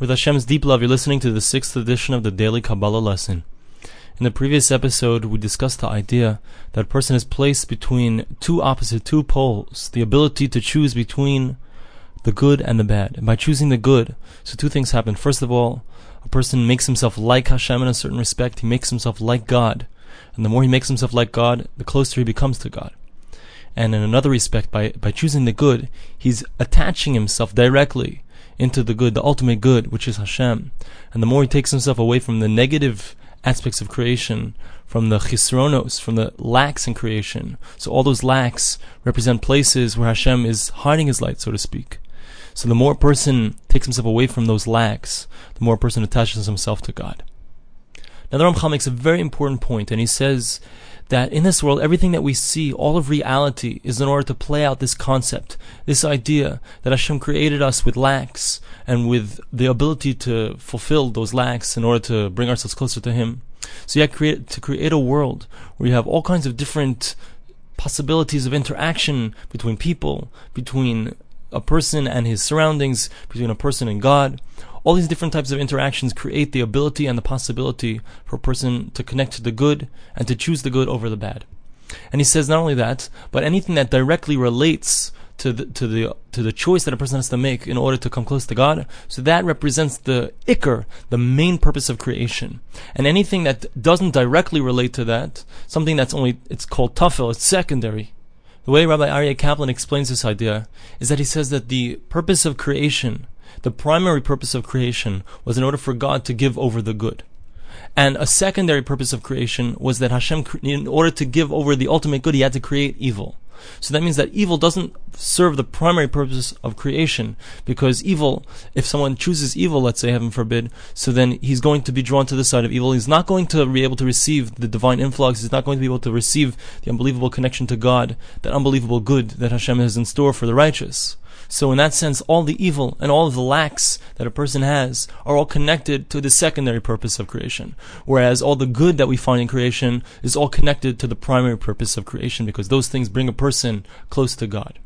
With Hashem's deep love, you're listening to the sixth edition of the Daily Kabbalah lesson. In the previous episode, we discussed the idea that a person is placed between two opposite, two poles, the ability to choose between the good and the bad. And by choosing the good, so two things happen. First of all, a person makes himself like Hashem in a certain respect. He makes himself like God. And the more he makes himself like God, the closer he becomes to God. And in another respect, by, by choosing the good, he's attaching himself directly into the good, the ultimate good, which is Hashem. And the more he takes himself away from the negative aspects of creation, from the chisronos, from the lacks in creation. So all those lacks represent places where Hashem is hiding his light, so to speak. So the more a person takes himself away from those lacks, the more a person attaches himself to God. Now the Ramchal makes a very important point, and he says that in this world, everything that we see, all of reality, is in order to play out this concept, this idea that Hashem created us with lacks and with the ability to fulfill those lacks in order to bring ourselves closer to Him. So you have create, to create a world where you have all kinds of different possibilities of interaction between people, between a person and his surroundings, between a person and God. All these different types of interactions create the ability and the possibility for a person to connect to the good and to choose the good over the bad. And he says not only that, but anything that directly relates to the to the to the choice that a person has to make in order to come close to God. So that represents the ikr, the main purpose of creation. And anything that doesn't directly relate to that, something that's only it's called tafel, it's secondary. The way Rabbi Aryeh Kaplan explains this idea is that he says that the purpose of creation the primary purpose of creation was in order for God to give over the good. And a secondary purpose of creation was that Hashem, in order to give over the ultimate good, he had to create evil. So that means that evil doesn't serve the primary purpose of creation, because evil, if someone chooses evil, let's say, heaven forbid, so then he's going to be drawn to the side of evil. He's not going to be able to receive the divine influx. He's not going to be able to receive the unbelievable connection to God, that unbelievable good that Hashem has in store for the righteous. So in that sense, all the evil and all the lacks that a person has are all connected to the secondary purpose of creation. Whereas all the good that we find in creation is all connected to the primary purpose of creation because those things bring a person close to God.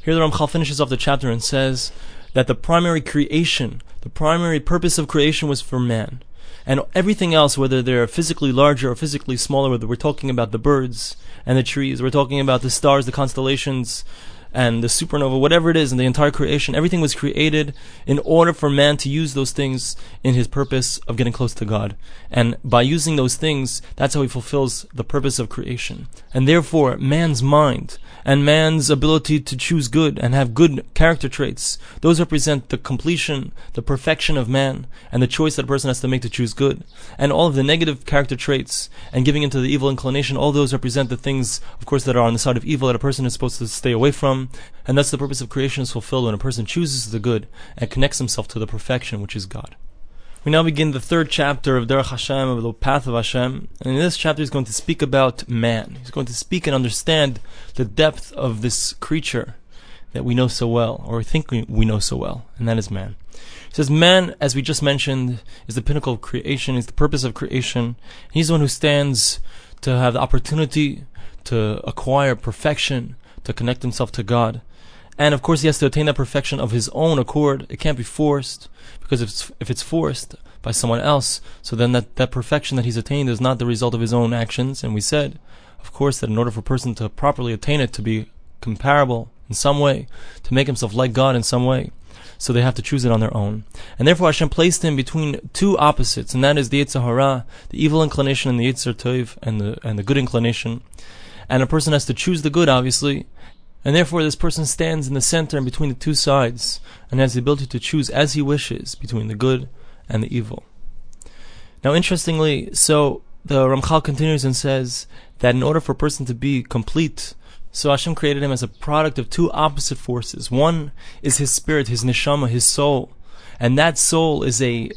Here the Ramchal finishes off the chapter and says that the primary creation, the primary purpose of creation was for man. And everything else, whether they're physically larger or physically smaller, whether we're talking about the birds and the trees, we're talking about the stars, the constellations, and the supernova, whatever it is, and the entire creation, everything was created in order for man to use those things in his purpose of getting close to God. And by using those things, that's how he fulfills the purpose of creation. And therefore, man's mind and man's ability to choose good and have good character traits, those represent the completion, the perfection of man, and the choice that a person has to make to choose good. And all of the negative character traits and giving into the evil inclination, all those represent the things, of course, that are on the side of evil that a person is supposed to stay away from and thus the purpose of creation is fulfilled when a person chooses the good and connects himself to the perfection which is God. We now begin the third chapter of Derech Hashem, of the path of Hashem, and in this chapter he's going to speak about man. He's going to speak and understand the depth of this creature that we know so well, or think we, we know so well, and that is man. He says, Man, as we just mentioned, is the pinnacle of creation, is the purpose of creation. He's the one who stands to have the opportunity to acquire perfection, to connect himself to God. And of course, he has to attain that perfection of his own accord. It can't be forced, because if it's, if it's forced by someone else, so then that, that perfection that he's attained is not the result of his own actions. And we said, of course, that in order for a person to properly attain it, to be comparable in some way, to make himself like God in some way, so they have to choose it on their own. And therefore Hashem placed him between two opposites, and that is the Yetzer Hara, the evil inclination, and the Yetzer Tov, and the, and the good inclination. And a person has to choose the good, obviously, and therefore, this person stands in the center and between the two sides and has the ability to choose as he wishes between the good and the evil. Now, interestingly, so the Ramchal continues and says that in order for a person to be complete, so Hashem created him as a product of two opposite forces. One is his spirit, his neshama, his soul, and that soul is a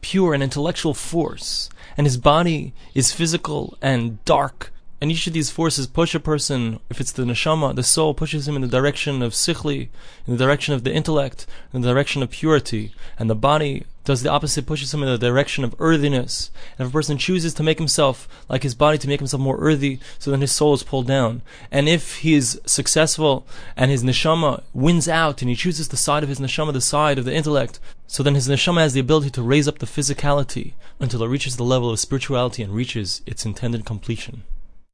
pure and intellectual force, and his body is physical and dark and each of these forces push a person, if it's the neshama, the soul pushes him in the direction of sikhli, in the direction of the intellect, in the direction of purity. And the body does the opposite, pushes him in the direction of earthiness. And if a person chooses to make himself like his body, to make himself more earthy, so then his soul is pulled down. And if he is successful and his neshama wins out and he chooses the side of his neshama, the side of the intellect, So then his neshama has the ability to raise up the physicality until it reaches the level of spirituality and reaches its intended completion.